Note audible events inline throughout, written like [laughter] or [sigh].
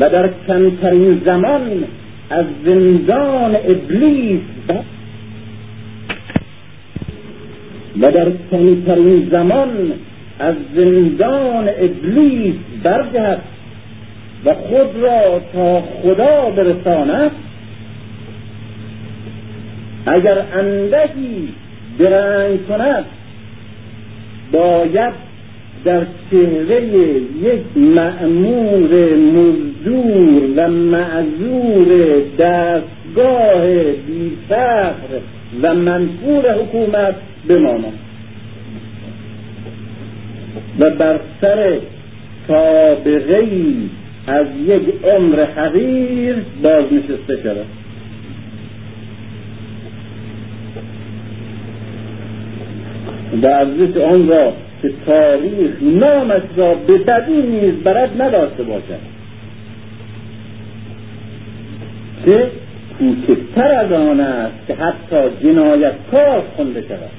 و در کمترین زمان از زندان ابلیس و در کمترین زمان از زندان ابلیس برجهد و خود را تا خدا برساند. اگر اندکی درنگ کند باید در چهره یک معمور مزدور و معذور دستگاه بیفخر و منفور حکومت بماند. و بر سر سابقه از یک عمر حقیر بازنشسته شود. و ارزش آن را که تاریخ نامش را به بدی نیز برد نداشته باشد. که کوچکتر از آن است که حتی جنایتکار خونده شود.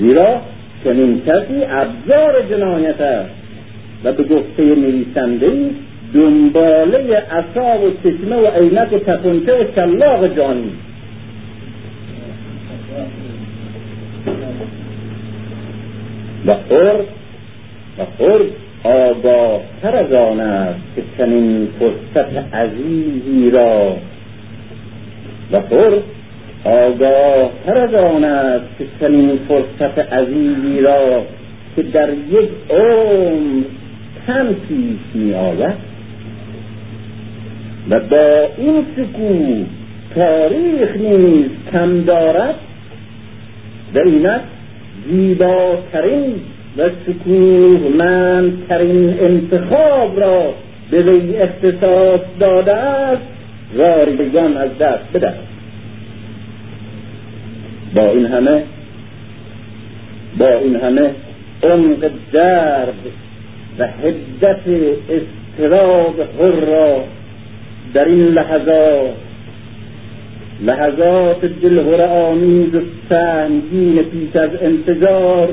زیرا چنین کسی ابزار جنایت است و به گفته نویسنده دنباله اصاب و چشمه و عینک و تپنچه و شلاق جانی و خرد و خرد آگاه تر از آن است که چنین فرصت عزیزی را. و خرد آگاه تر از آن است که چنین فرصت عزیزی را که در یک عمر کم پیش می و با این سکو تاریخ نیز کم دارد. و اینک زیباترین و ترین انتخاب را به وی اختصاص داده است راریگان از دست بدهد. با این همه با این همه عمق درد و حدت استراب حر را در این لحظات لحظات دلهور آمیز و پیش از انتظار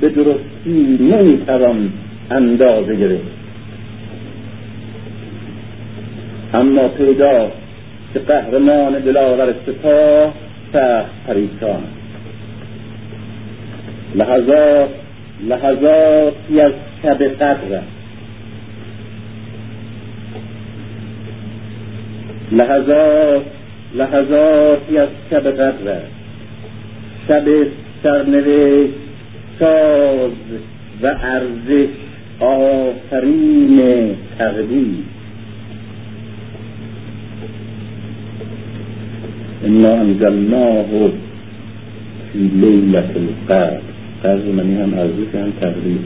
به درستی نمی‌توان اندازه گرفت. اما پیدا که قهرمان دلاور سپاه سخت پریشان لحظات لحظاتی از شب قدر لحظات لحظاتی از شب قدر شب سرنوشت ساز و ارزش آفرین تقدیر. انا انزلناه فی لیلت القدر. قدر منی هم ارزش هم تقدیر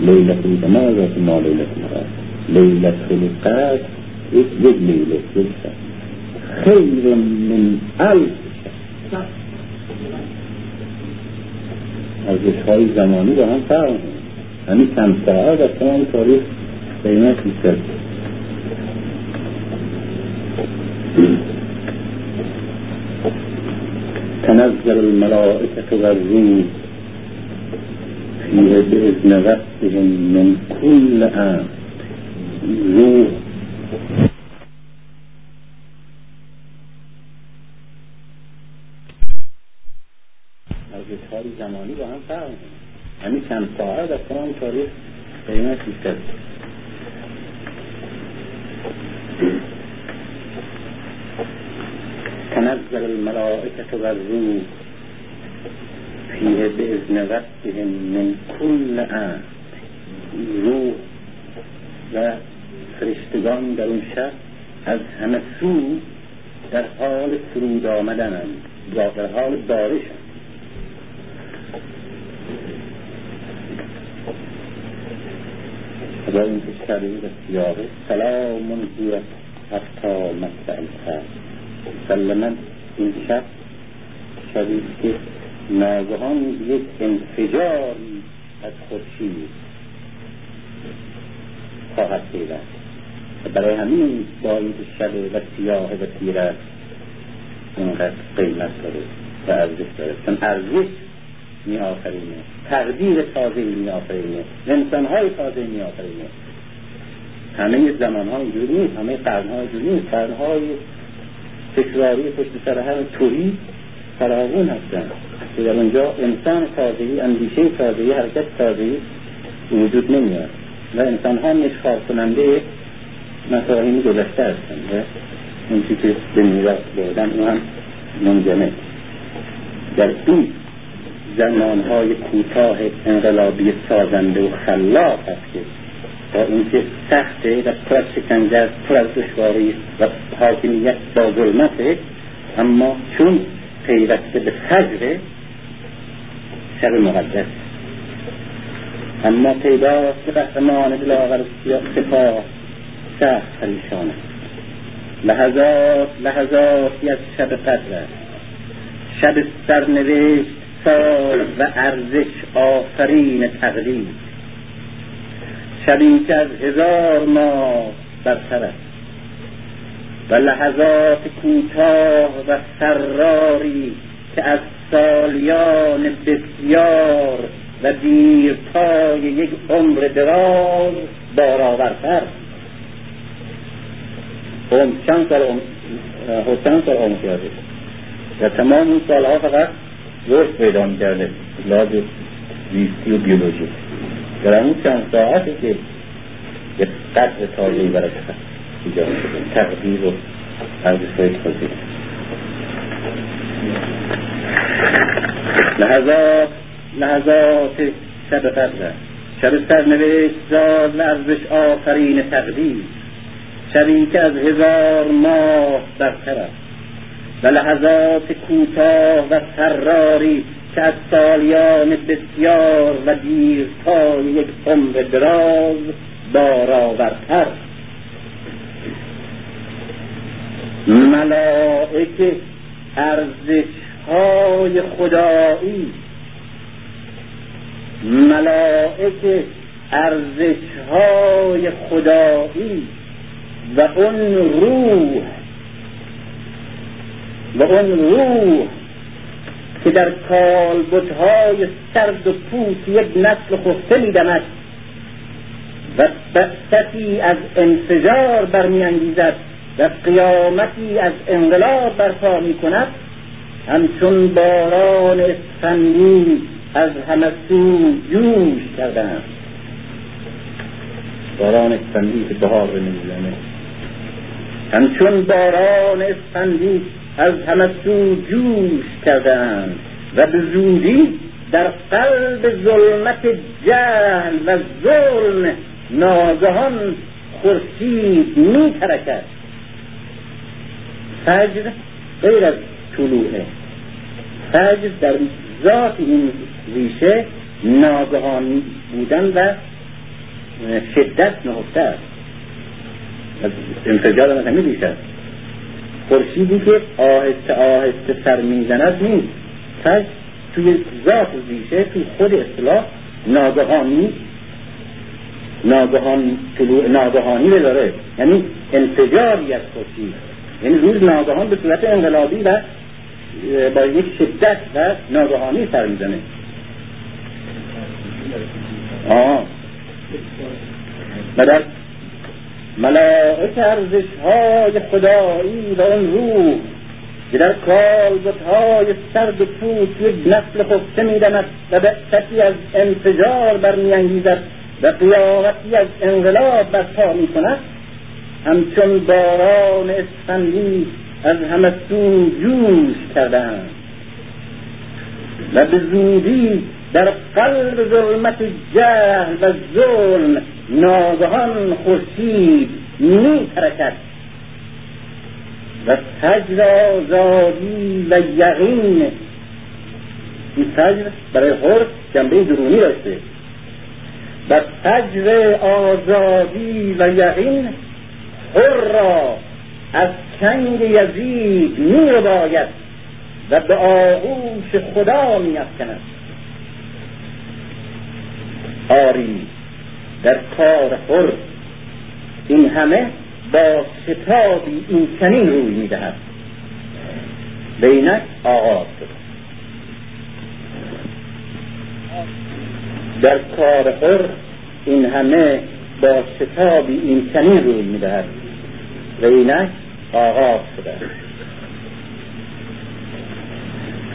لیلت القدر. ما لیلت القدر؟ لیلت القدر یک لیلت یک خیر من الف. ارزش های زمانی با هم فرق همین چند ساعت از تمام تاریخ قیمت بیشتر. تنزل الملائكة والروح فيه بإذن ربهم من كل آن روح بیشتر تنزل الملائكة والروح فيه بإذن ربهم من كل آن روح و فرشتگان در اون شب از همه سو در حال فرود آمدنند. در حال بارشند. که شبیه بسیاره سلام هی حتی مطلع الفجر مسلما این شب شبیه که ناگهان یک انفجاری از خورشید خواهد و برای همین با این شب و سیاه و تیر است اینقدر قیمت داره و ارزش داره. چون ارزش می آفرینه تقدیر تازه می آفرینه انسان های تازه می آفرینه همه زمان ها اینجوری نیست. همه قرن ها اینجوری نیست. قرن های تکراری پشت سر هم توی فراغون هستن که در اونجا انسان تازهی اندیشه تازهی حرکت تازهی وجود نمیاد و انسان ها نشخار کننده مفاهیم گذشته هستن و اون که به میراث بردن اون هم منجمه در این زمان های کوتاه انقلابی سازنده و خلاق هست که با اینکه سخته و پر از شکنجه است پر از دشواری و حاکمیت با ظلمته اما چون پیوسته به فجر شب مقدس. اما پیداست که قهرمان دلاور سپاه سخت پریشان است. لحظات لحظاتی از شب قدر شب سرنوشت سال و ارزش آفرین تقلید. شبی از هزار ماه برتر است و لحظات کوتاه و سراری که از سالیان بسیار و دیرپای یک عمر دراز بارآورتر چند سال چند سال عمر کرده؟ و تمام اون سالها فقط رشد پیدا می‌کرده. لحاظ زیستی و بیولوژی. در اون چند ساعتی که یک قدر تازهی برای ایجاد تقدیر و ارزش های تازه لحظات لحظات شب قدر شب سرنوشت زاد ارزش آفرین تقدیر. شبی که از هزار ماه برتر است. و لحظات کوتاه و سراری که از سالیان بسیار و دیرپای یک عمر دراز بارآورتر ملائک ارزش های خدایی. ملائک ارزش های خدایی. و اون روح و اون روح که در کالبدهای سرد و پوست یک نسل خفته میدمد و بعثتی از انفجار برمیانگیزد و قیامتی از انقلاب برپا می کند همچون باران اسفندی از همه سو جوش کردند باران اسفندی که بهار نمی‌زنه همچون باران اسفندی از همه سو جوش کردند و به زودی در قلب ظلمت جهل و ظلم ناگهان خورشید می ترکد فجر غیر از طلوعه. فجر در ذات این ریشه ناگهانی بودن و شدت نهفته است. انفجار هم همین ریشه است خورشیدی که آهسته آهسته سر می‌زند نیست. فجر توی ذات ریشه توی خود اصلاح ناگهانی ناگهان طلوع ناگهانی داره. یعنی انفجاری از خورشید. یعنی روز ناگهان به صورت انقلابی و با یک شدت و ناگهانی سر می‌زنه. آه. و در ملائک ارزش های خدایی و اون روح که در کالبدهای سرد و پوست یک نسل خفته میدمد و بعثتی از انفجار برمیانگیزد و قیامتی از انقلاب برپا می‌کند همچون باران اسفندی از همه سو جوش کردند و به زودی در قلب ظلمت جهل و ظلم ناگهان خورشید می ترکد و فجر آزادی و یقین. این فجر برای حر جنبه درونی داشته. و فجر آزادی و یقین حر را از چنگ یزید می باید و به آغوش خدا می افکند آری در کار حر این همه با شتابی این چنین روی می‌دهد. بینک آغاز شد. در کار حر این همه با شتابی این چنین روی می‌دهد. و اینک آغاز شده.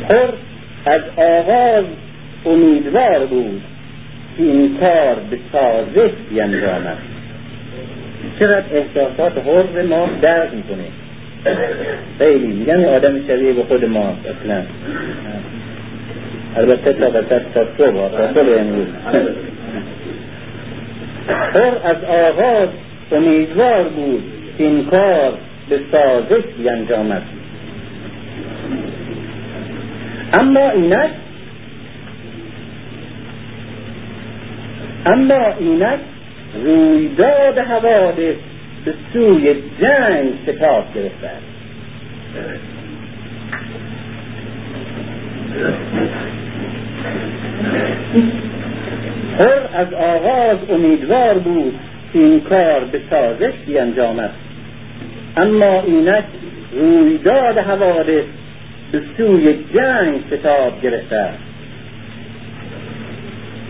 حر از آغاز امیدوار بود. این کار به سازش بیانجامد چقدر احساسات حر ما درد می‌کنه؟ خیلی میگن آدم شبیه به خود ما اصلا. البته تا بسر تا صبح تا صبح امروز. از آغاز امیدوار بود این کار به سازش بیانجامد. اما اینک اما اینک رویداد حوادث به سوی جنگ شتاب گرفته هر از آغاز امیدوار بود این کار به سازش بیانجامد اما اینک رویداد حوادث به سوی جنگ شتاب گرفته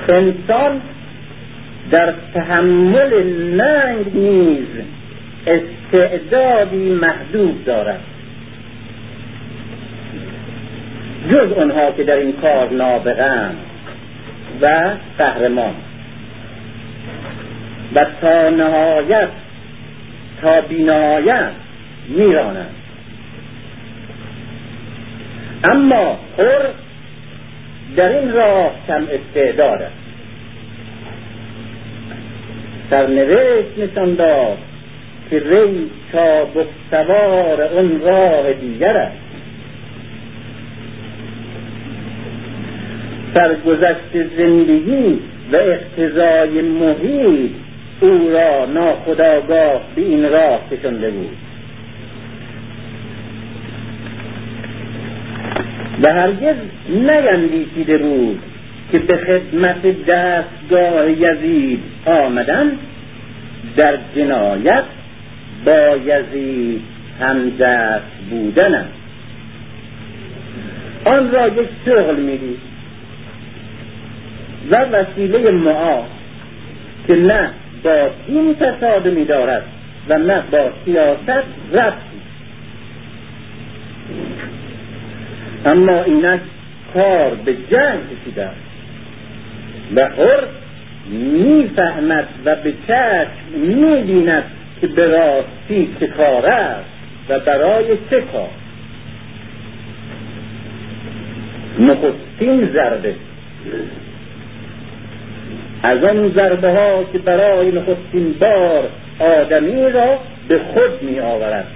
انسان در تحمل ننگ نیز استعدادی محدود دارد. جز آنها که در این کار نابغند و قهرمان. و تا نهایت تا بینهایت میرانند. اما خور در این راه کم استعداد است. سرنوشت نشان داد که ری چابک سوار اون راه دیگر است. سرگذشت زندگی و اقتضای محیط او را ناخداگاه به این راه کشنده بود. و هرگز نیندیشیده بود که به خدمت دستگاه یزید آمدن در جنایت با یزید همدست بودن آن را یک شغل می‌دید و وسیله معاش که نه با این تصادمی دارد و نه با سیاست رفتی اما اینک کار به جنگ کشیده است. و حر می‌فهمد و به چشم می‌بیند که به راستی چه کار است و برای چه کار. نخستین ضربه. از آن ضربه ها که برای نخستین بار آدمی را به خود می آورد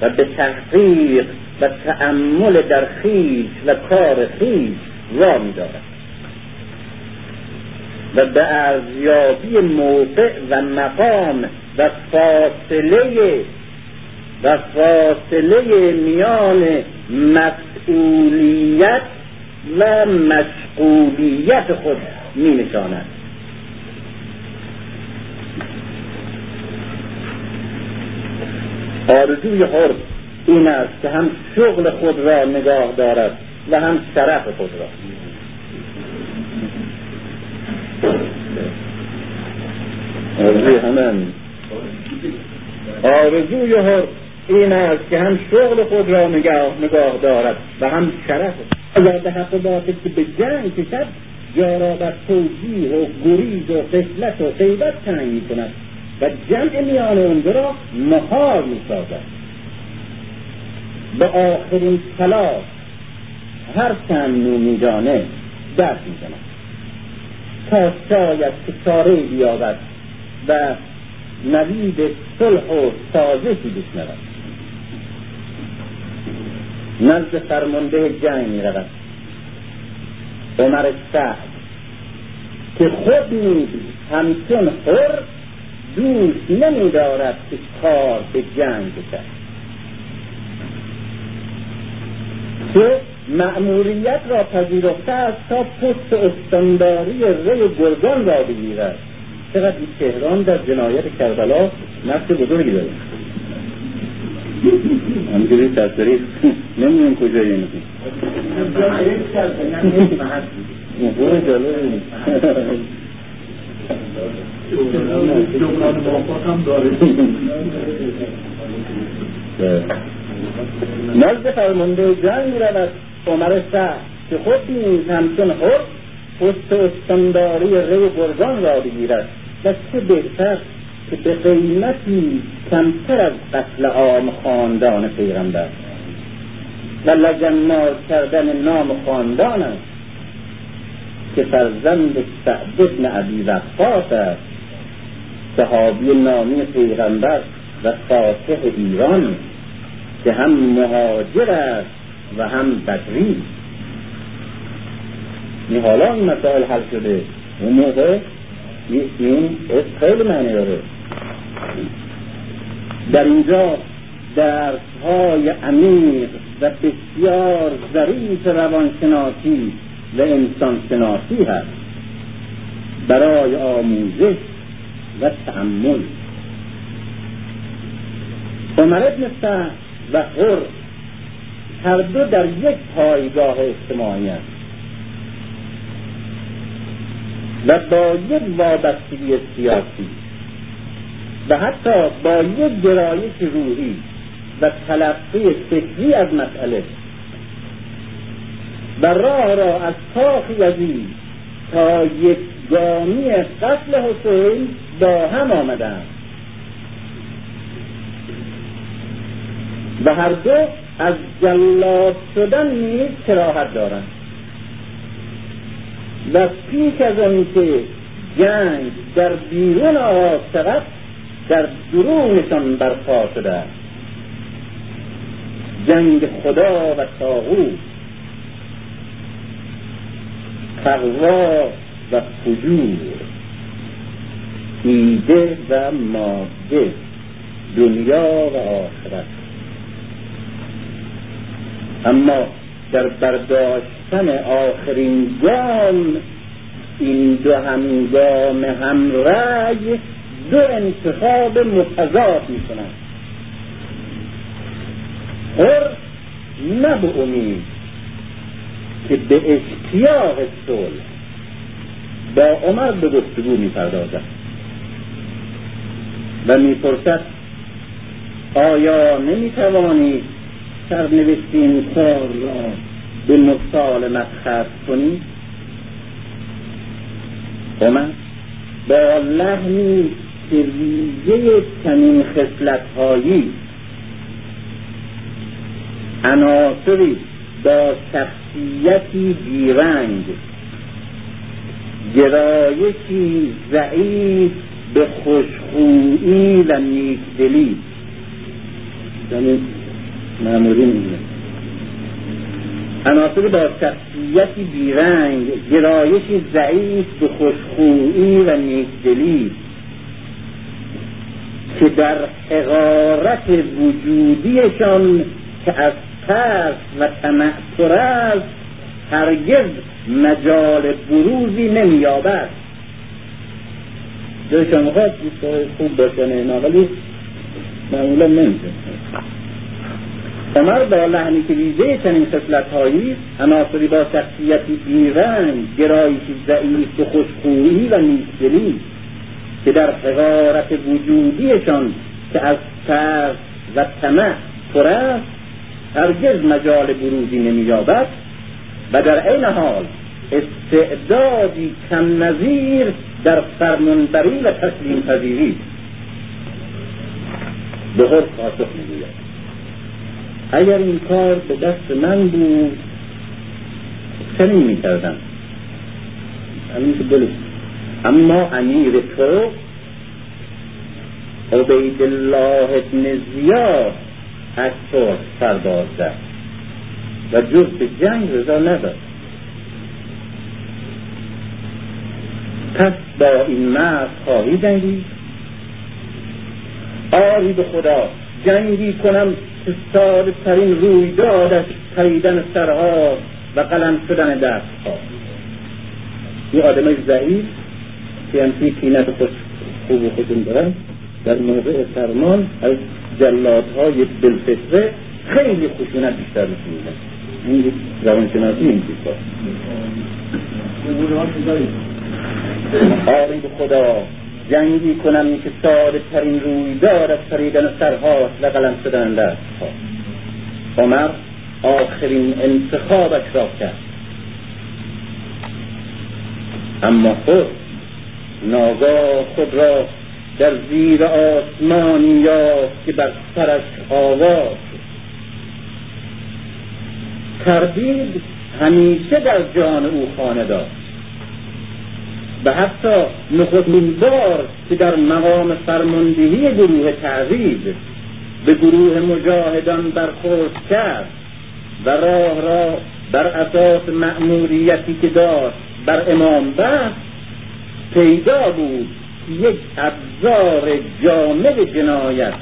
و به تحقیق و تأمل در خیش و کار خیش را می دارد و به ارزیابی موقع و مقام و فاصله و فاصله میان مسئولیت و مشغولیت خود می نشاند آرزوی حر این است که هم شغل خود را نگاه دارد و هم شرف خود را. آرزوی همه آرزوی هر این است که هم شغل خود را نگاه, نگاه دارد و هم شرف. به حق باطل که به جنگ کشد جا را بر توجیه و گریز و قفلت و غیبت تنگ می کند و جمع میان اون را محال می سازد به آخرین تلاش هر چند نومیدانه درد می کند تا شاید که چاره بیابد و نوید صلح و سازشی بشنود نزد فرمانده جنگ می رود. عمر سعد که خود نیز همچون حر دوست نمی دارد که کار به جنگ بکرد که مأموریت را پذیرفته است تا پست استانداری ری گرگان را بگیرد. چقدر این تهران در جنایت کربلا نفس بزرگی داره؟ همجوری تصدری نمی‌دونم کجا این جلو نزد فرمانده جنگ رود عمر سعد که خود نیز همچون خود پست استانداری ری گرگان را بگیرد. و چه بهتر که به قیمتی کمتر از قتل عام خاندان پیغمبر. و لجنمار کردن نام خاندان است که فرزند سعد ابن عبی وقاص است. صحابی نامی پیغمبر و فاتح ایران که هم مهاجر است و هم بدری. این حالا این مسائل حل شده. اون موقع این خیلی معنی داره. در اینجا درس های عمیق و بسیار ظریف روانشناسی و انسان شناسی هست. برای آموزش و تعمل عمر ابن و حر هر دو در یک پایگاه اجتماعی است و با یک وابستگی سیاسی و حتی با یک گرایش روحی و تلقی فکری از مسئله و راه را از کاخ یزید تا یک گامی قتل حسین با هم آمدند. و هر دو از جلاد شدن نیز کراهت دارند. و پیش از که جنگ در بیرون آغاز شود در درونشان برپا شده جنگ خدا و تاغوت تقوا و فجور ایده و ماده دنیا و آخرت. اما در برداشتن آخرین گام این دو همگام همرأی دو انتخاب متضاد می کنند هر نه امید که به اشتیاق صلح با عمر به گفتگو می پردازد و می پرسد آیا نمی توانید سرنوشت کار را به مسالمت خرد کنید عمر با لحنی که ریزه چنین خصلتهایی عناصری با شخصیتی بیرنگ گرایشی ضعیف به خوشخویی و نیکدلی. یعنی معمولی میگه عناصری با شخصیتی بیرنگ گرایشی ضعیف به خوشخویی و نیکدلی که در حقارت وجودیشان که از ترس و تمعتر است هرگز مجال بروزی نمییابد. جایشان می‌خواد خوب اینا ولی معمولا نمیشه. عمر با لحنی که ویژه چنین خصلتهایی عناصری با شخصیتی بیرنگ گرایشی ضعیف و خوشخویی و نیکدلی که در حقارت وجودیشان که از ترس و طمع پر است هرگز مجال بروزی نمییابد و در عین حال استعدادی کم نظیر در فرمانبری و تسلیم پذیری. به پاسخ می‌گوید. اگر این کار به دست من بود چنین می‌کردم. همین که بله. اما امیر تو عبید الله ابن زیاد از تو سرباز و جز به جنگ رضا نداد پس با این مرد خواهی جنگی؟ آری به خدا جنگی کنم ساده ترین رویدادش پریدن سرها و قلم شدن دستها این آدم ضعیف که همچنین کینت خوش خوب و خودون دارن در موقع سرمان از جلادهای بلفطره خیلی خشونت بیشتر می‌کنن این روانشناسی این چیز آری به خدا. جنگی کنم که ساده ترین رویدار از پریدن سرهاست و قلم شدن دست عمر آخرین انتخابش را کرد. اما خود ناگاه خود را در زیر آسمانی یافت که بر سرش آواز تردید همیشه در جان او خانه داشت. و حتی نخستین بار که در مقام فرماندهی گروه تعویض به گروه مجاهدان برخورد کرد و راه را بر اساس مأموریتی که داشت بر امام بست پیدا بود یک ابزار جامع جنایت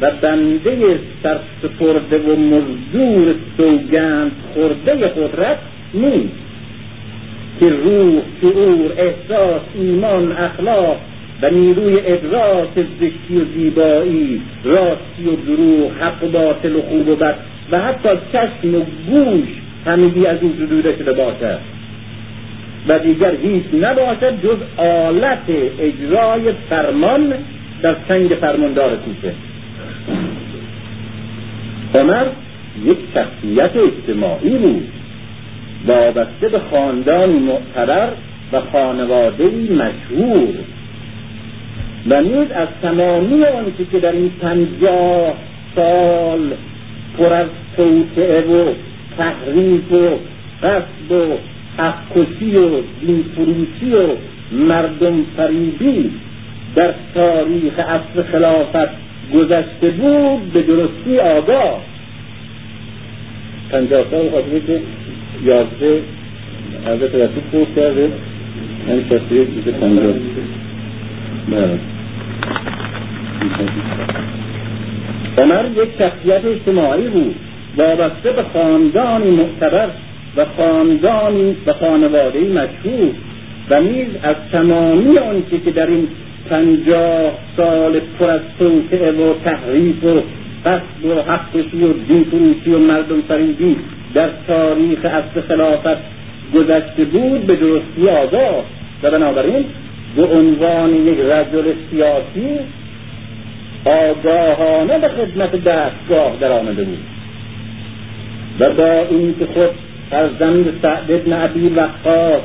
و بنده سرسپرده و مزدور سوگند خورده قدرت نیست. که روح شعور احساس ایمان اخلاق و نیروی ادراک زشتی و زیبایی راستی و دروغ حق و باطل و خوب و بد و حتی چشم و گوش همگی از او زدوده شده باشد. و دیگر هیچ نباشد جز آلت اجرای فرمان در سنگ فرماندار کوچه عمر یک شخصیت اجتماعی بود. وابسته به خاندانی معتبر و خانواده مشهور. و نیز از تمامی آنچه که در این پنجاه سال پر از توطعه و تحریف و قصد و حقکشی و دینفروشی و مردم فریبی در تاریخ عصر خلافت گذشته بود به درستی آگاه. پنجاه سال خاطره که یازده حضرت رسول فوت کرده. شخصیت چیز پنجاه. بله. عمر یک شخصیت اجتماعی بود. وابسته به خاندانی معتبر و خاندانی و خانواده مشهور. و نیز از تمامی آنچه که در این پنجاه سال پر از توطعه و تحریف و قصد و حقشی و دین فروشی و مردم فریبی در تاریخ اصل خلافت گذشته بود به درستی آگاه و بنابراین به عنوان یک رجل سیاسی آگاهانه به خدمت دستگاه در آمده بود. و با اینکه خود فرزند سعد ابن عبی وقاص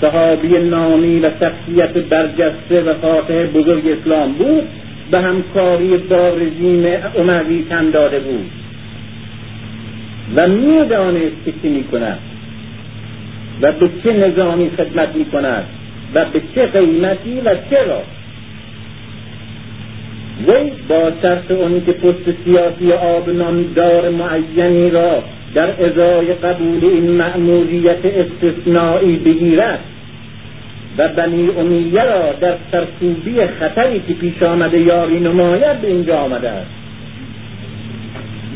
صحابی نامی و شخصیت برجسته و فاتح بزرگ اسلام بود به همکاری با رژیم عموی تن داده بود. و می‌دانست که چی می‌کند و به چه نظامی خدمت می‌کند و به چه قیمتی و چرا. وی با شرط اونی که پست سیاسی آب دار معینی را در ازای قبول این مأموریت استثنایی بگیرد و بنی امیه را در سرکوبی خطری که پیش آمده یاری نماید به اینجا آمده است.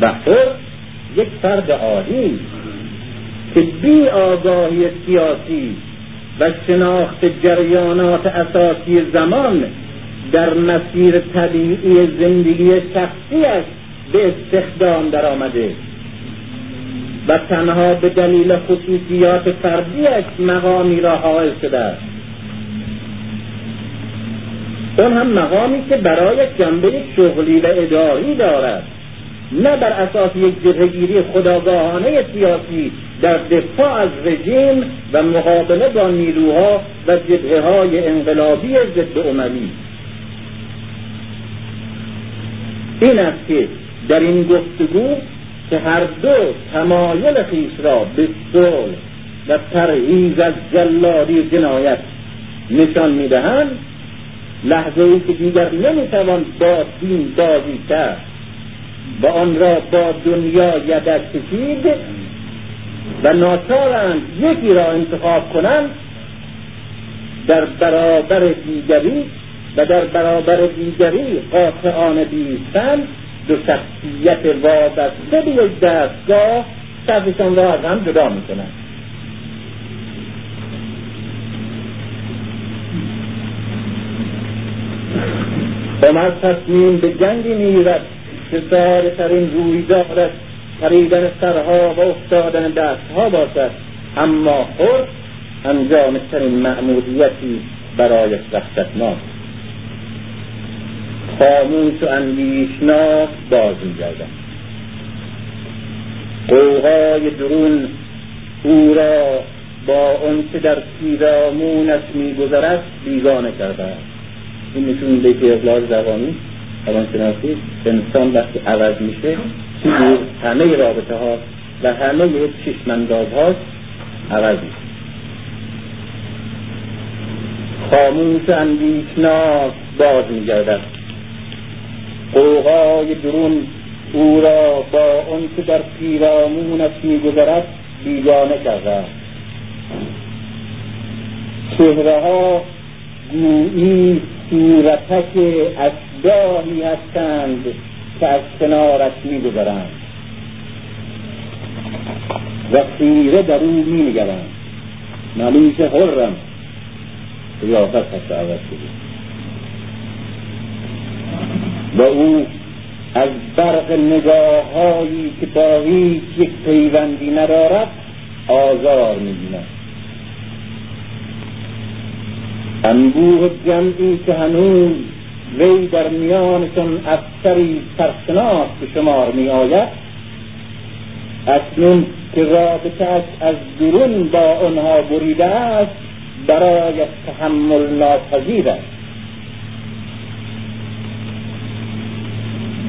و یک فرد عادی که بی آگاهی سیاسی و شناخت جریانات اساسی زمان در مسیر طبیعی زندگی شخصیش به استخدام در آمده و تنها به دلیل خصوصیات فردیش مقامی را حائل شده است. اون هم مقامی که برای جنبه شغلی و اداری دارد. نه بر اساس یک جبهگیری خداگاهانه سیاسی در دفاع از رژیم و مقابله با نیروها و جبهه های انقلابی ضد عملی این است که در این گفتگو که هر دو تمایل خیش را به صلح و پرهیز از جلادی جنایت نشان می‌دهند لحظه ای که دیگر نمی‌توان با دین بازی کرد. و آن را با دنیا یدک کشید و ناچارند یکی را انتخاب کنند در برابر دیگری و در برابر دیگری قاطعانه بیستند دو شخصیت وابسته به یک دستگاه صفشان را از هم جدا می‌کنند. عمر تصمیم به جنگی می‌گیرد که ساده ترین رویدارش پریدن سرها و افتادن دستها باشد. اما خود انجامترین معمولیتی برای وحشتناک خاموش و اندیشناک باز میگردد. قوهای درون او را با آنچه در پیرامونش میگذرد بیگانه کرده این نشون میده که اقلال زبانی روانشناسی انسان وقتی عوض میشه همه رابطه ها و همه چشمانداز ها عوض میشه. خاموش اندیشناک باز میگردد. قوقای درون او را با که در پیرامونش میگذرد بیگانه کرده چهره ها گویی صورتک اشباهی هستند که از کنارش میگذرند. و خیره در او مینگرند. معلوم میشه حرم قیافت هست عوض شده. و او از برق نگاه هایی که با هیچ یک پیوندی ندارد آزار می‌بیند. انبوه جمعی که هنوز وی در میانشان افسری سرشناس به شمار می آید اکنون که رابطهاش از درون با آنها بریده است برای تحمل ناپذیر است.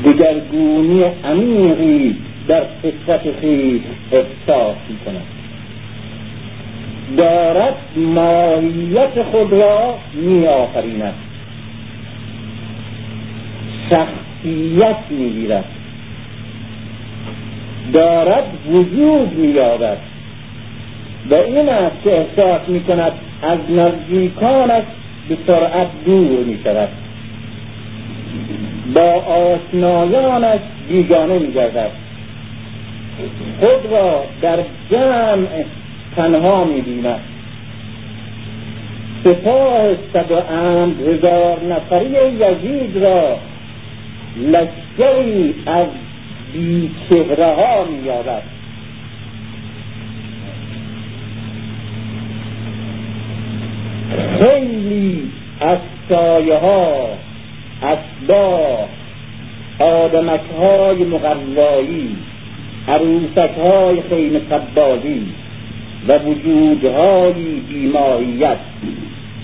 دگرگونی عمیقی در فطرت خیش احساس می کند دارد ماهیت خود را می آفریند شخصیت می گیرد دارد وجود می یابد و این است که احساس می کند از نزدیکانش به سرعت دور می شود با آشنایانش بیگانه می گردد خود را در جمع تنها می بیند سپاه صد و هزار نفری یزید را لشکری از بیچهره ها می یابد. خیلی از سایه ها اشباه آدمک های مقوایی عروسک های خیم قبازی و وجودهای بیماهیت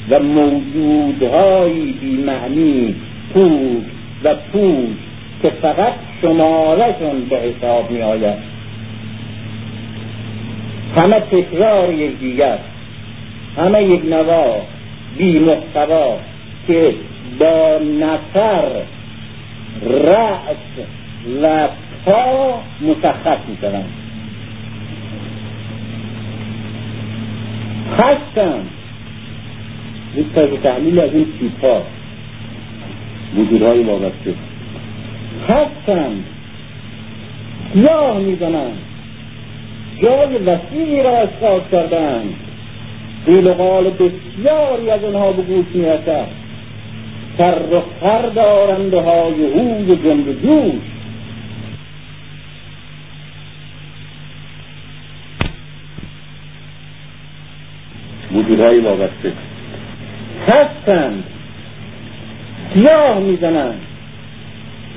و موجودهای بیمعنی پوش و پوش که فقط شمارشون به حساب می آید. همه تکرار یکدیگر همه یک نوا بی محتوا که با نفر رأس و پا مشخص می شوند. هستند یک تحلیل از این تیپ وجودهای وابسته هستند گیاه می‌زنند جای وسیعی را اسقاط کردند قیل و قال بسیاری از آنها به گوش می‌رسد. سر و خر دارند های هوی جنب جوش. وجودهای وابسته هستند سیاه می‌زنند.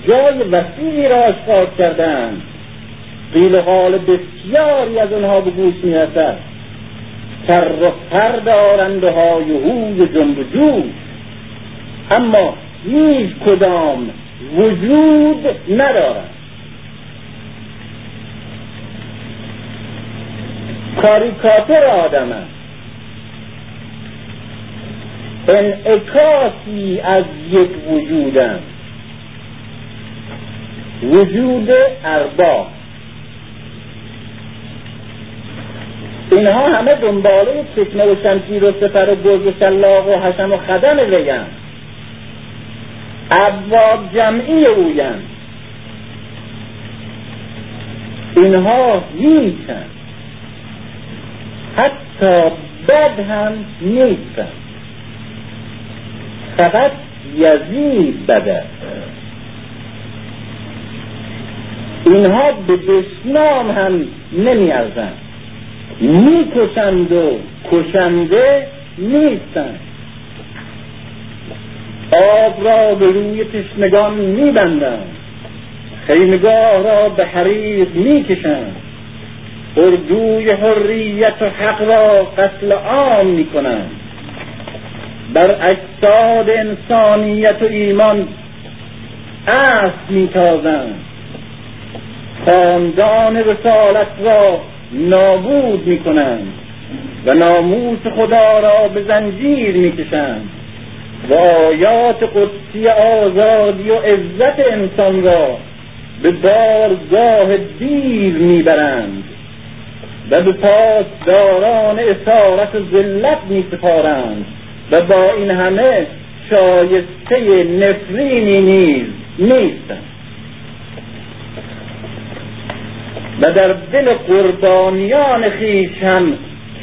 جای وسیعی را اشخاص کردند. قیل حال بسیاری از آنها به گوش می‌رسد. سر و سر دارند های هوی جنب جوش اما هیچ کدام وجود ندارند کاریکاتر آدم است. انعکاسی از یک وجودم. وجود ارباب. اینها همه دنباله چکمه و شمشیر و سپر و گرگ و شلاق و حشم و خدم ویند ابواب جمعی اویند اینها نیستند حتی بد هم نیستند فقط یزید بده. اینها به دشنام هم نمیارزند می‌کشند و کشنده نیستند. آب را به روی تشنگان میبندند. خیمگاه را به حریق می‌کشند. اردوی حریت و حق را قتل عام می‌کنند. بر اجساد انسانیت و ایمان اسب میتازند خاندان رسالت را نابود می‌کنند و ناموس خدا را به زنجیر می‌کشند و آیات قدسی آزادی و عزت انسان را به بارگاه دیر می‌برند و به پاسداران اسارت و ذلت میسپارند. و با این همه شایسته نفرینی نیز نیستند و در دل قربانیان خیش هم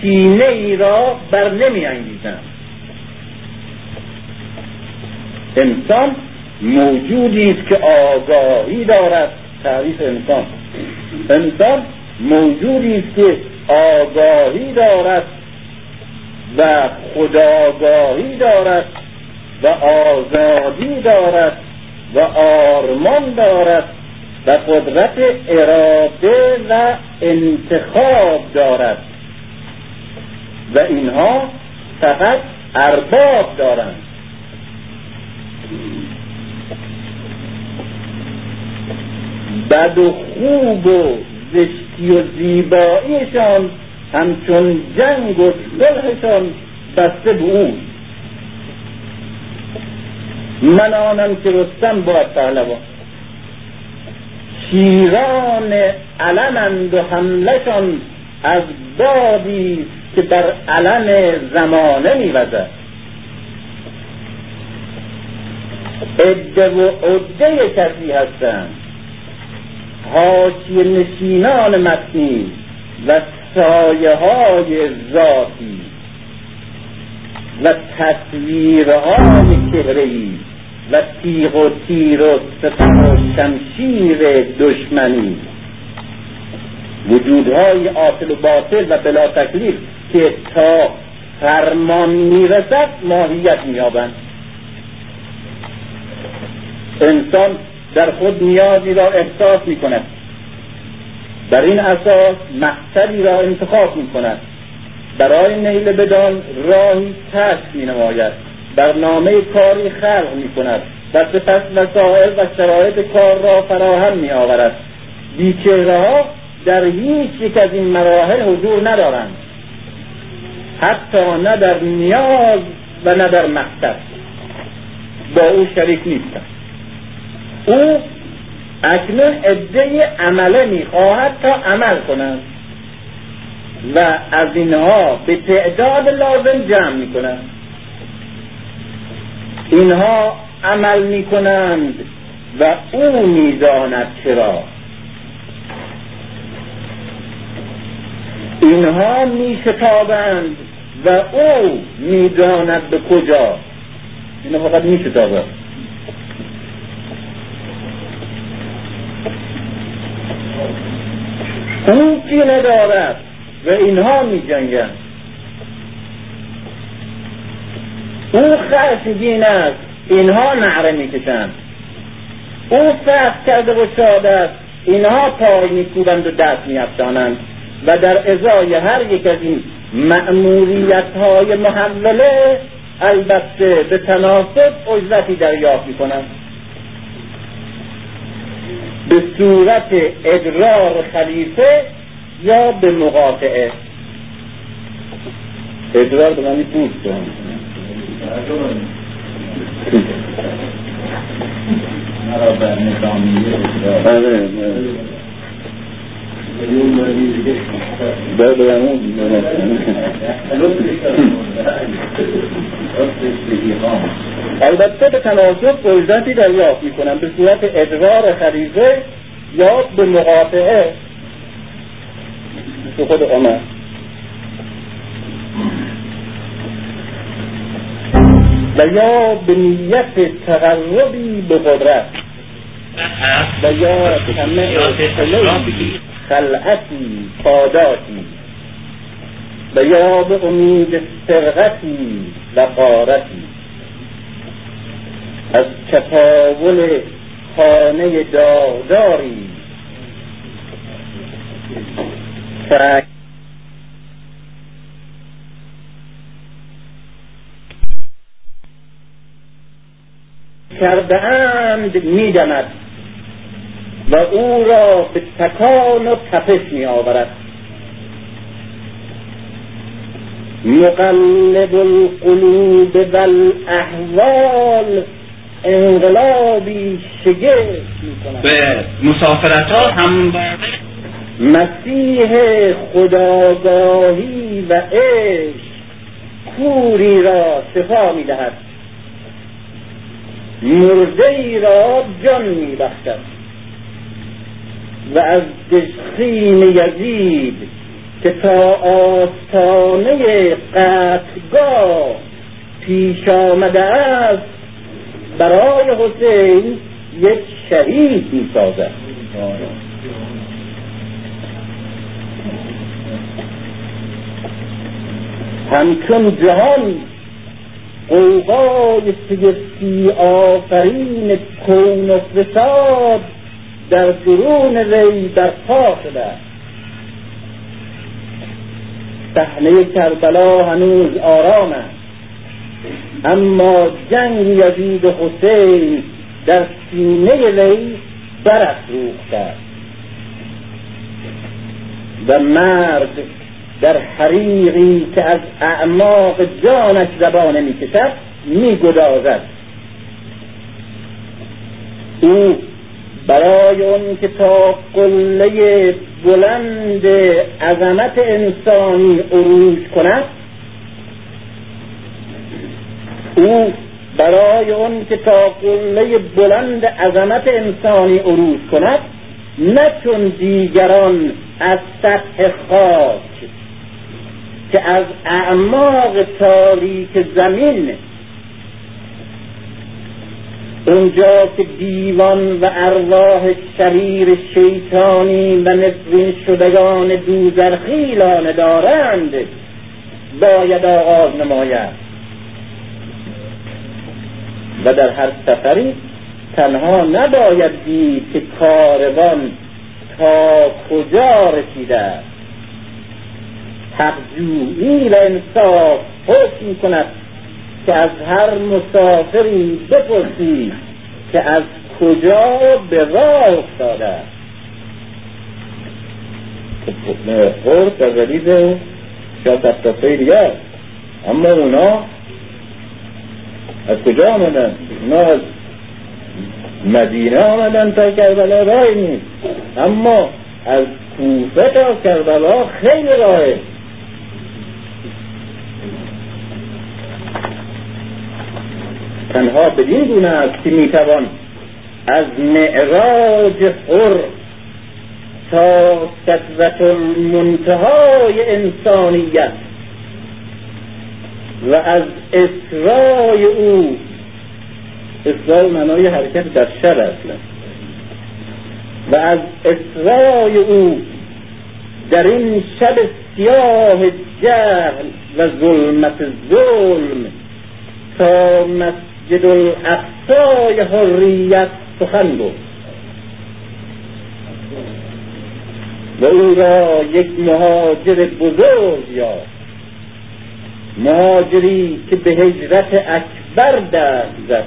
کینه ای را بر نمی انگیزند انسان موجودی است که آگاهی دارد تعریف انسان. انسان موجودی است که آگاهی دارد. و خداگاهی دارد و آزادی دارد و آرمان دارد و قدرت اراده و انتخاب دارد. و اینها فقط ارباب دارند. بد و خوب و زشتی و زیباییشان همچون جنگ و صلحشان بسته به اون. من آنم که رستم باید پهلوان. شیران علمند و حملشان از بادی که بر علم زمانه میوزد. عده و عده کسی هستند. حاشیه نشینان متنی و سایه های ذاتی و تصویرهای چهرهی و تیغ و تیر و سپر و شمشیر دشمنی. وجودهای آتل و باطل و بلا تکلیف که تا فرمان می‌رسد ماهیت مییابند. انسان در خود نیازی را احساس می کند بر این اساس مقصدی را انتخاب می کند برای نیل بدان راهی کشف می نماید برنامه کاری خلق می کند و سپس وسایل و شرایط کار را فراهم می آورد بیچهره ها در هیچ یک از این مراحل حضور ندارند. حتی نه در نیاز و نه در مقصد. با او شریک نیستند او اکنون عده عمله می‌خواهد تا عمل کنند و از اینها به تعداد لازم جمع می‌کنند. اینها عمل می‌کنند و او می‌داند چرا. اینها میشتابند و او می‌داند به کجا. اینها فقط میشتابند. او کینه دارد و اینها می جنگن او خشمگین است اینها نعره می‌کشند. او سخت کرده و شاد است اینها پای میکوبند و دست میافشانند. و در ازای هر یک از این مأموریت های محوله البته به تناسب اجرتی دریافت می‌کنند. به صورت ادرار خلیفه یا به مقاطعه؟ ادرار به معنی [laughs] البته به تناسب اجرتی دریافت می‌کنم به صورت ادرار خریزه یا به مقاطعه. به خود عمر. و یا به نیت تقربی به قدرت. و یا طمع خلعتی پاداتی به امید سرقتی و قارتی از چپاول خانه دارداری کرده اند میدمد. و او را به تکان و تپش می آورد مقلب القلوب و الاحوال انقلابی شگفت می به مسافرت ها هم مسیح خداگاهی و عشق کوری را شفا می دهد مرده ای را جان می بخشد و از دشخیم یزید که تا آستانه قتلگاه پیش آمده است برای حسین یک شهید می سازد همچون جهان قوقای شگفتی آفرین کون و فساد در درون وی پا شده. صحنه کربلا هنوز آرام است. اما جنگ یزید حسین در سینه وی برافروخته. و مرد در حریقی که از اعماق جانش زبانه می‌کشد میگدازد. او برای اون که تا قله بلند عظمت انسانی عروج کند او برای اون که تا قله بلند عظمت انسانی عروج کند نه چون دیگران از سطح خاک که از اعماق تاریک زمین اونجا که دیوان و ارواح شریر شیطانی و نفرین شدگان دوزرخیلانه دارند باید آغاز نماید. و در هر سفری تنها نباید دید که کاروان تا کجا رسیده است. حقجویی و انصاف حکم کند. که از هر مسافری بپرسی که از کجا به راه افتاده. خورد در غریب شاید دستافه دیگر. اما اونا از کجا آمدن؟ اونا از مدینه آمدن تا کربلا راه نیست. اما از کوفه تا کربلا خیلی راهه. تنها بدین گونه است که می‌توان از معراج حر تا سطوت المنتهای انسانیت و از اسرای او اسرای معنای حرکت در شب اصلا و از اسرای او در این شب سیاه جهل و ظلمت ظلم تا مسجد الاقصای حریت سخن بود. و او را یک مهاجر بزرگ یافت. مهاجری که به هجرت اکبر دست زد.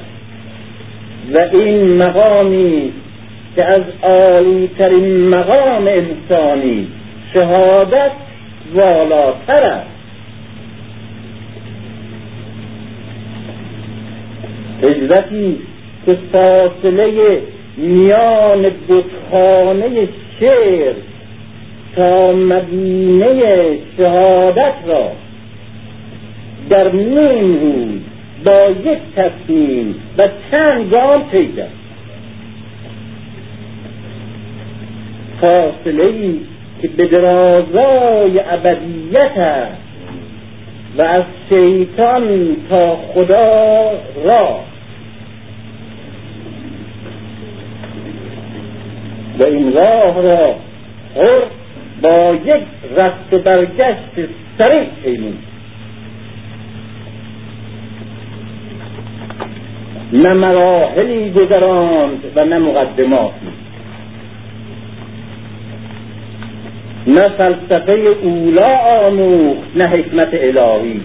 و این مقامی که از عالیترین مقام انسانی شهادت والاتر است. هجرتی که فاصله میان بتخانه شعر تا مدینه شهادت را در نیم روز با یک تصمیم و چند گام پیدا. فاصله ای که به درازای ابدیت است. و از شیطان تا خدا را. و این راه را با یک رفت و برگشت سریع پیمون نه مراحلی گذراند و نه مقدماتی. نه فلسفه اولا آموخت نه حکمت الهی.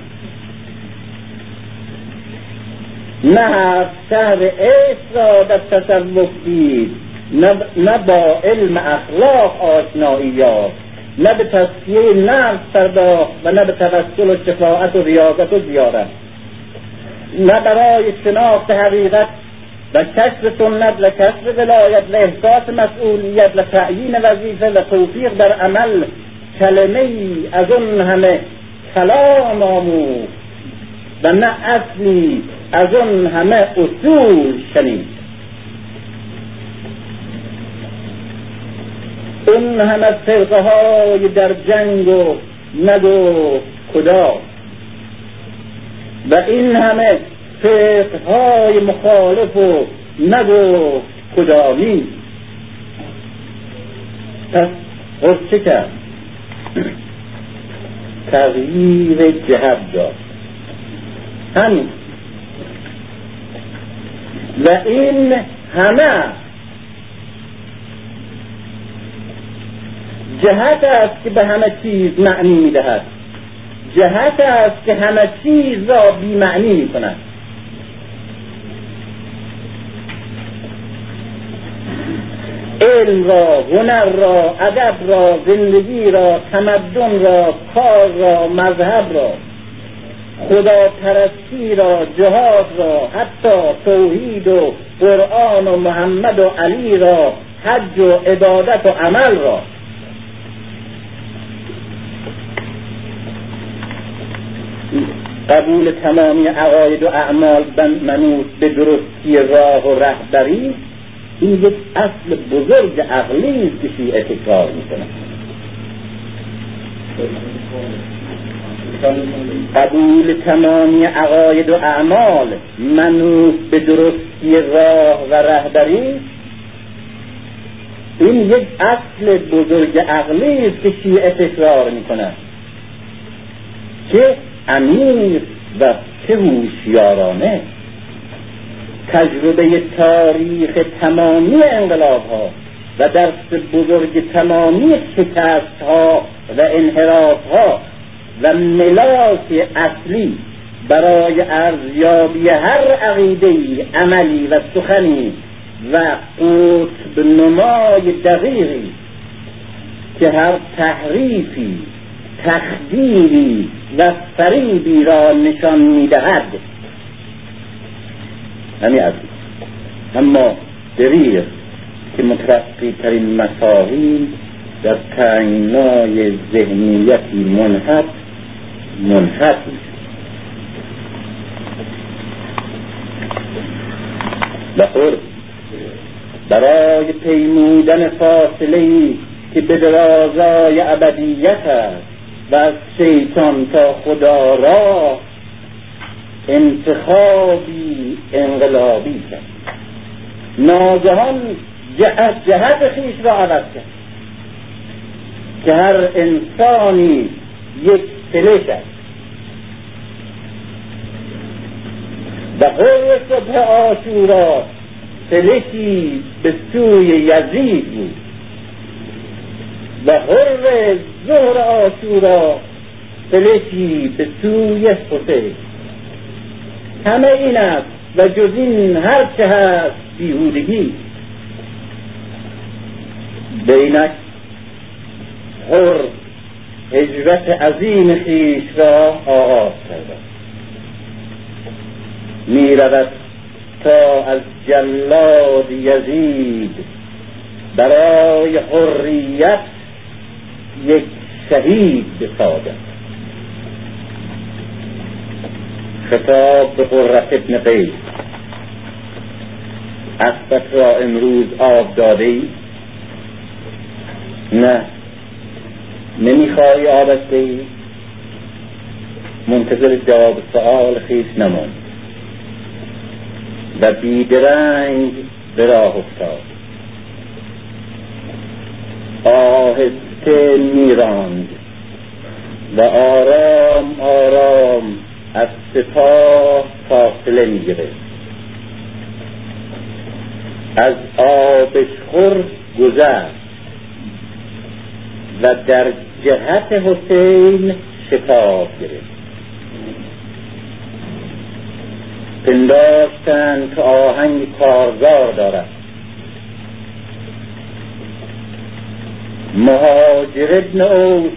نه شهر عشق را در تصوف دید نه با علم اخلاق آشنایی یافت نه به تصفیه نفس پرداخت و نه به توسل و شفاعت و ریاضت و زیارت. نه برای شناخت حقیقت و کشف سنت و کشف ولایت و احساس مسئولیت و تعیین وظیفه و توفیق در عمل کلمه ای از اون همه کلام آموخت و نه اصلی از اون همه اصول شنید. اون همه فرقه های در جنگ و نگو کدا و این همه فقه های مخالف و نگو کدامی پس چه کرد؟ تغییر جهت داد. همین. و این همه جهت است که به همه چیز معنی می‌دهد. جهت است که همه چیز را بیمعنی می علم را هنر را ادب را زندگی را تمدن را کار را مذهب را خدا پرستی را جهاد را حتی توحید و قرآن و محمد و علی را حج و عبادت و عمل را. قبول تمامی عقاید و اعمال منوط به درستی راه و رهبری این یک اصل بزرگ عقلی است که شیعه تکرار می‌کنه. قبول تمامی عقاید و اعمال منوط به درستی راه و رهبری این یک اصل بزرگ عقلی است که شیعه تکرار می‌کنه. که امیر و چه هوشیارانه تجربه تاریخ تمامی انقلاب ها و درس بزرگ تمامی شکست ها و انحراف ها و ملاک اصلی برای ارزیابی هر عقیده عملی و سخنی و قطب نمای دقیقی که هر تحریفی تخدیری و فریبی را نشان می‌دهد. همین از اما دریغ که مترقی ترین مساوی در تنگنای ذهنیتی منحط منحط و برای پیمودن فاصله که به درازای ابدیت است و از شیطان تا خدا را انتخابی انقلابی کرد. ناگهان جهت جهت خیش را عوض کرد. که هر انسانی یک فلش است و حر صبح آشورا فلشی به سوی یزید بود. و حر ظهر آشورا فلشی به سوی حسین. همه این است و جز این هر چه هست بیهودگی. بینک حر هجرت عظیم خیش را آغاز کرده. می رود تا از جلاد یزید برای حریت یک شهید بسازد خطاب به قررت ابن قیس. اسبت را امروز آب داده ای؟ نه. نمی‌خواهی آبسته ای منتظر جواب سؤال خیش نمان و بیدرنگ به راه افتاد. آهسته میراند و آرام آرام از سپاه فاصله می‌گرفت از آبشخور گذشت و در جهت حسین شتاب گرفت پنداشتند که آهنگ کارزار دارد. مهاجر ابن اوس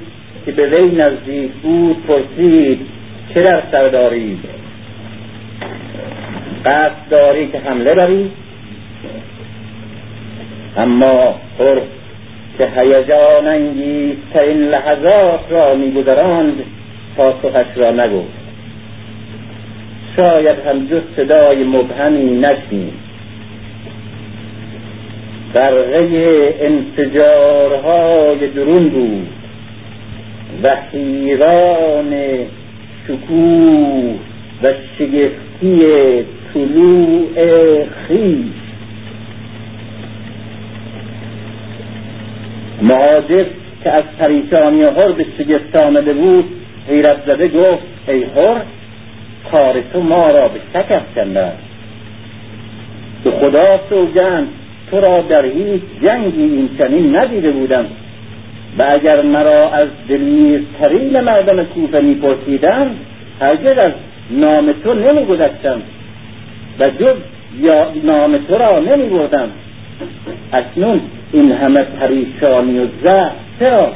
که به وی نزدیک بود پرسید چه در سر دارید قصد داری که حمله بری؟ اما پر که هیجان انگیزترین لحظات را میگذراند پاسخش را نگفت شاید هم جز صدای مبهمی نشنید غرقه انفجارهای درون بود و حیران شکوه و شگفتی طلوع خیش مهاجر که از پریشانی هر به شگفت آمده بود حیرت زده گفت ای هر کار تو ما را به شک افکنده به خدا سوگند تو را در هیچ جنگی این ندیده بودم. و اگر مرا از دلیرترین مردم کوفه میپرسیدند هرگز از نام تو نمیگذشتم و جز یا نام تو را نمیبردم. اکنون این همه پریشانی و زهر چرا؟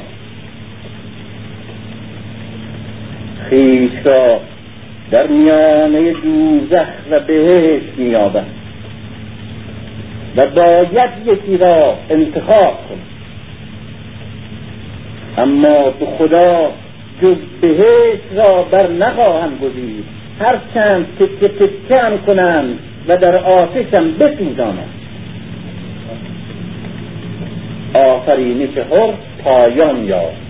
خیش را در میانه دوزخ و بهشت مییابد و باید یکی را انتخاب کن اما به خدا جز بهشت را بر نخواهم گزید. هر چند تکه تکه کنند و در آتشم بسوزانند آفرینش هر پایان یافت.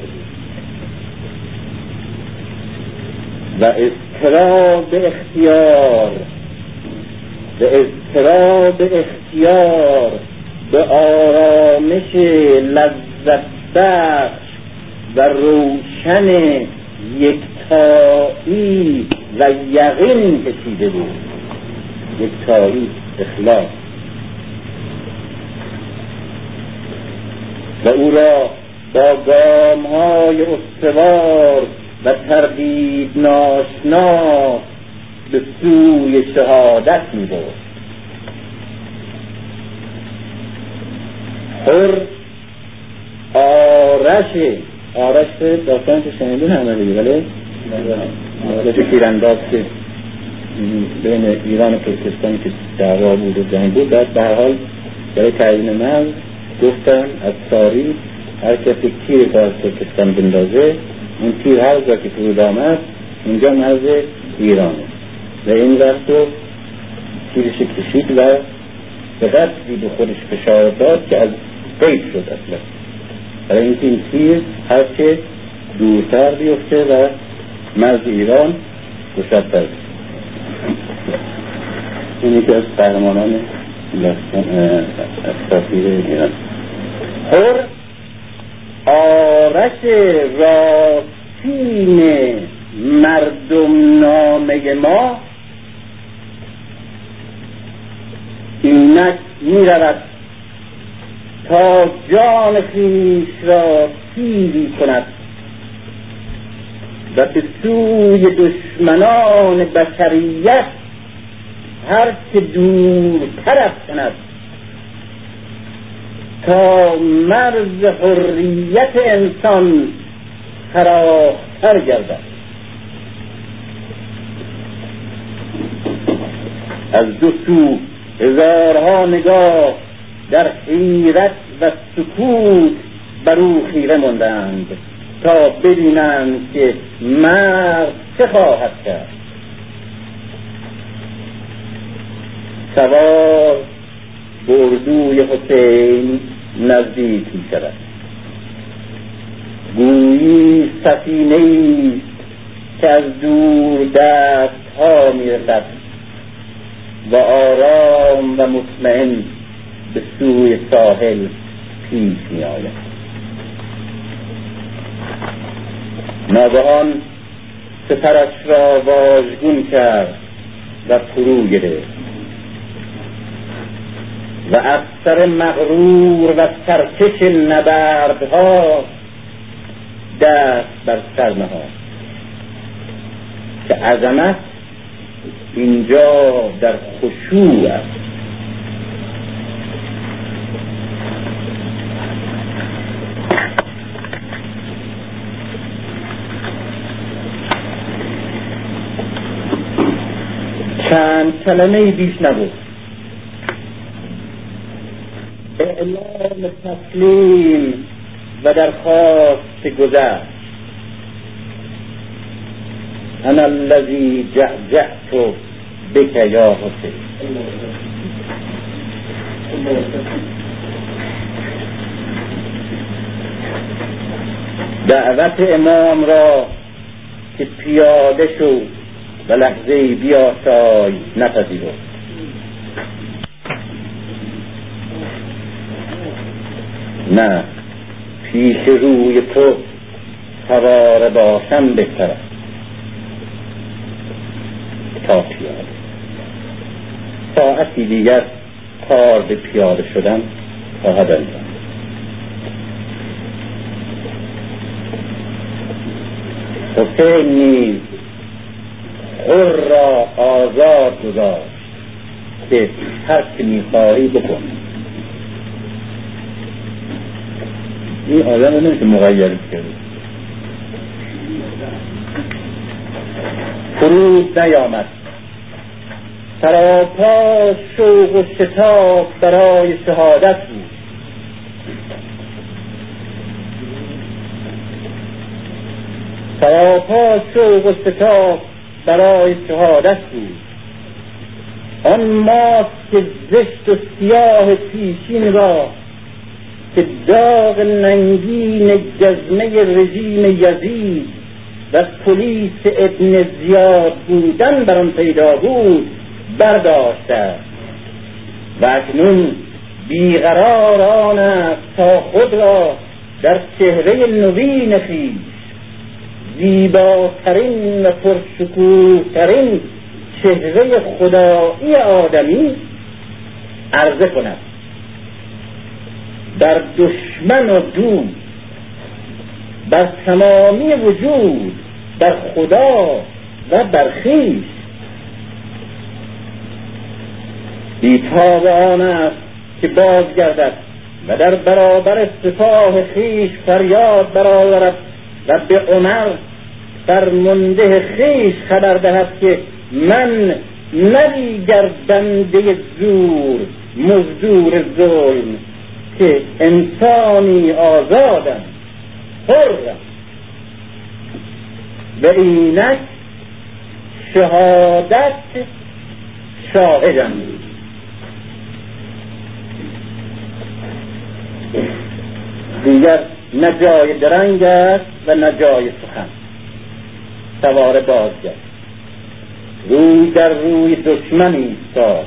و اضطراب اختیار به اضطراب اختیار به آرامش لذت بخش و روشن یکتایی و یقین کشیده بود. یکتایی اخلاص. و او را با گام های استوار و تردید ناشنا به سوی شهادت می برد. حر آرش آرش داستان که شنیدون همه دیگه ولی آرش تیرانداز که بین ایران و ترکستان که دعوا بود و جنگ بود بعد به حال برای تعیین مرز گفتن از ساری هر کسی تیر که از ترکستان بندازه اون تیر هر جا که فرود آمد اونجا مرز ایرانه و این وقت رو تیرش کشید و به قدری به خودش فشار داد که از قید شد اصلا. برای اینکه این تیر هرچه دورتر بیفته و مرز ایران گشتتر این یکی از قهرمانان اساسی ایران. هر آرش راستین مردم نامه ما اینک می‌رود تا جان خیش را تیری کند. و به سوی دشمنان بشریت هر چه دورتر کند تا مرز حریت انسان فراختر گردد. از دو سو هزارها نگاه در حیرت و سکوت بر او خیره ماندند تا ببینند که مرد چه خواهد کرد. سوار بردوی حسین نزدیک می شود. گویی سفینه که از دور دست ها می رسد و آرام و مطمئن به سوی ساحل پیش می آید ناگهان سپرش را واژگون کرد و فرو گرفت. و افسر مغرور و سرکش نبردها دست بر سر نهاد. که عظمت اینجا در خشوع است چند کلمه بیش نبود. اعلام تسلیم و درخواست گذشت. انا الذي جعجعت بك یا حسین. دعوت امام را که پیاده شد و لحظه بیاسای نپذیرفت نه پیش روی تو سوار باشم بهتر تا پیاده. ساعتی دیگر کار به پیاده شدن خواهد انجام حسین نیز خور را آزاد گذاشت. که هر که می‌خواهی بکن. این آدم نمیشه مغیر کرد فرود نیامد. سراپا شوق و شتاب برای شهادت بود. سراپا شوق و شتاب برای شهادت بود آن ماسک زشت و سیاه پیشین را که داغ ننگین جزمه رژیم یزید و پلیس ابن زیاد بودن بر آن پیدا بود برداشته. و اکنون بیقرار آن است تا خود را در چهره نوین خویش زیباترین و پرشکوهترین چهره خدایی آدمی عرضه کند. در دشمن و دوست بر تمامی وجود بر خدا و بر خویش بیتاب آن است که بازگردد و در برابر سپاه خیش فریاد برآورد و به عمر فرمانده خیش خبر دهد که من نه بنده زور مزدور ظلم که انسانی آزادم حرم. و اینک شهادت شاهدم. دیگر نه جای درنگ است و نه جای سخن. سوار بازگشت. روی در روی دشمن ایستاد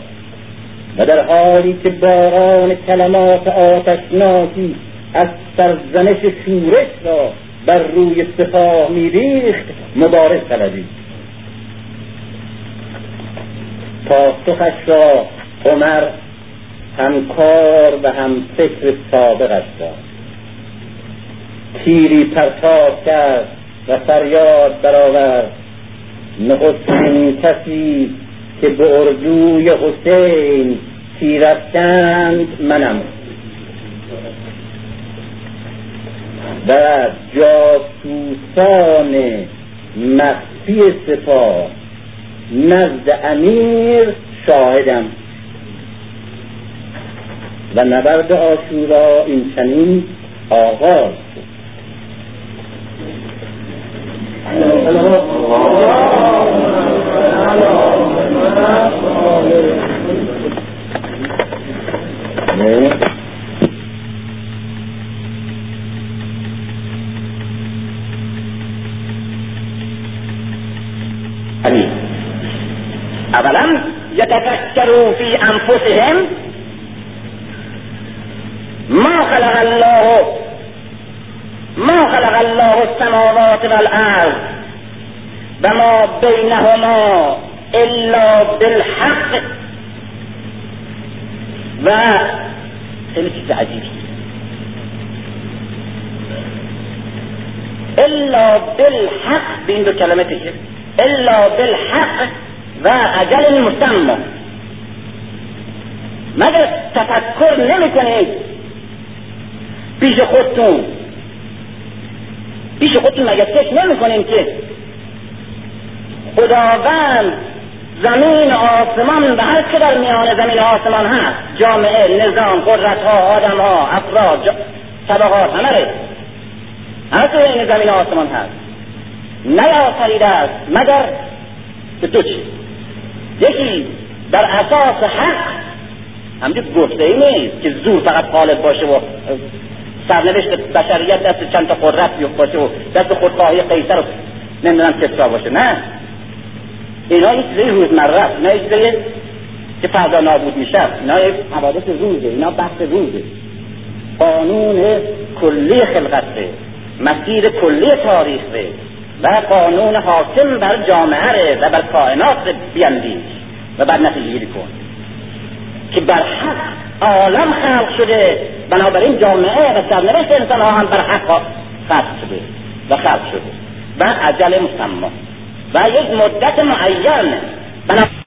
و در حالی که باران کلمات آتشناکی از سرزنش شورش را بر روی سپاه میریخت مبارز طلبید. پاسخش را عمر همکار و هم فکر سابقش داد. تیری پرتاب کرد و فریاد برآورد. نخستین کسی که به اردوی حسین تیرفتند منم. و جاسوسان مخفی سپاه نزد امیر شاهدم. و نبرد آشورا این چنین آغاز. أولم يتفكروا في أنفسهم ما خلق الله ما خلق الله السماوات والأرض و ما بینهما إلا بالحق. و خیلی چیز عجیبی إلا بالحق. به این دو کلمه تکیه إلا بالحق. و أجل مسمى. مگر تفکر نمی کنید پیش خودتون پیش خودتون مگر فکر نمی کنید که خداوند زمین آسمان و هر چه در میان زمین آسمان هست جامعه نظام قدرت ها آدم ها افراد طبقات همه هر چه این زمین آسمان هست. نیافریده است مگر به دو چیز یکی بر اساس حق همجور گفته ای نیست که زور فقط غالب باشه و سرنوشت بشریت دست چند تا بیفت باشه و دست خودخواهی قیصر و نمی‌دونم کسرا باشه. نه. اینا یه چیزای روزمره است. اینا یه چیزای که فردا نابود میشه اینا یه حوادث روزه. اینا بحث روزه. قانون کلی خلقته. مسیر کلی تاریخه و قانون حاکم بر جامعه و بر کائنات بیندیش و بر نتیجه کن. که بر حق عالم خلق شده. بنابراین جامعه و سرنوشت انسان ها هم بر حق خلق شده و خلق شده و عجل مسمى و یک مدت معین.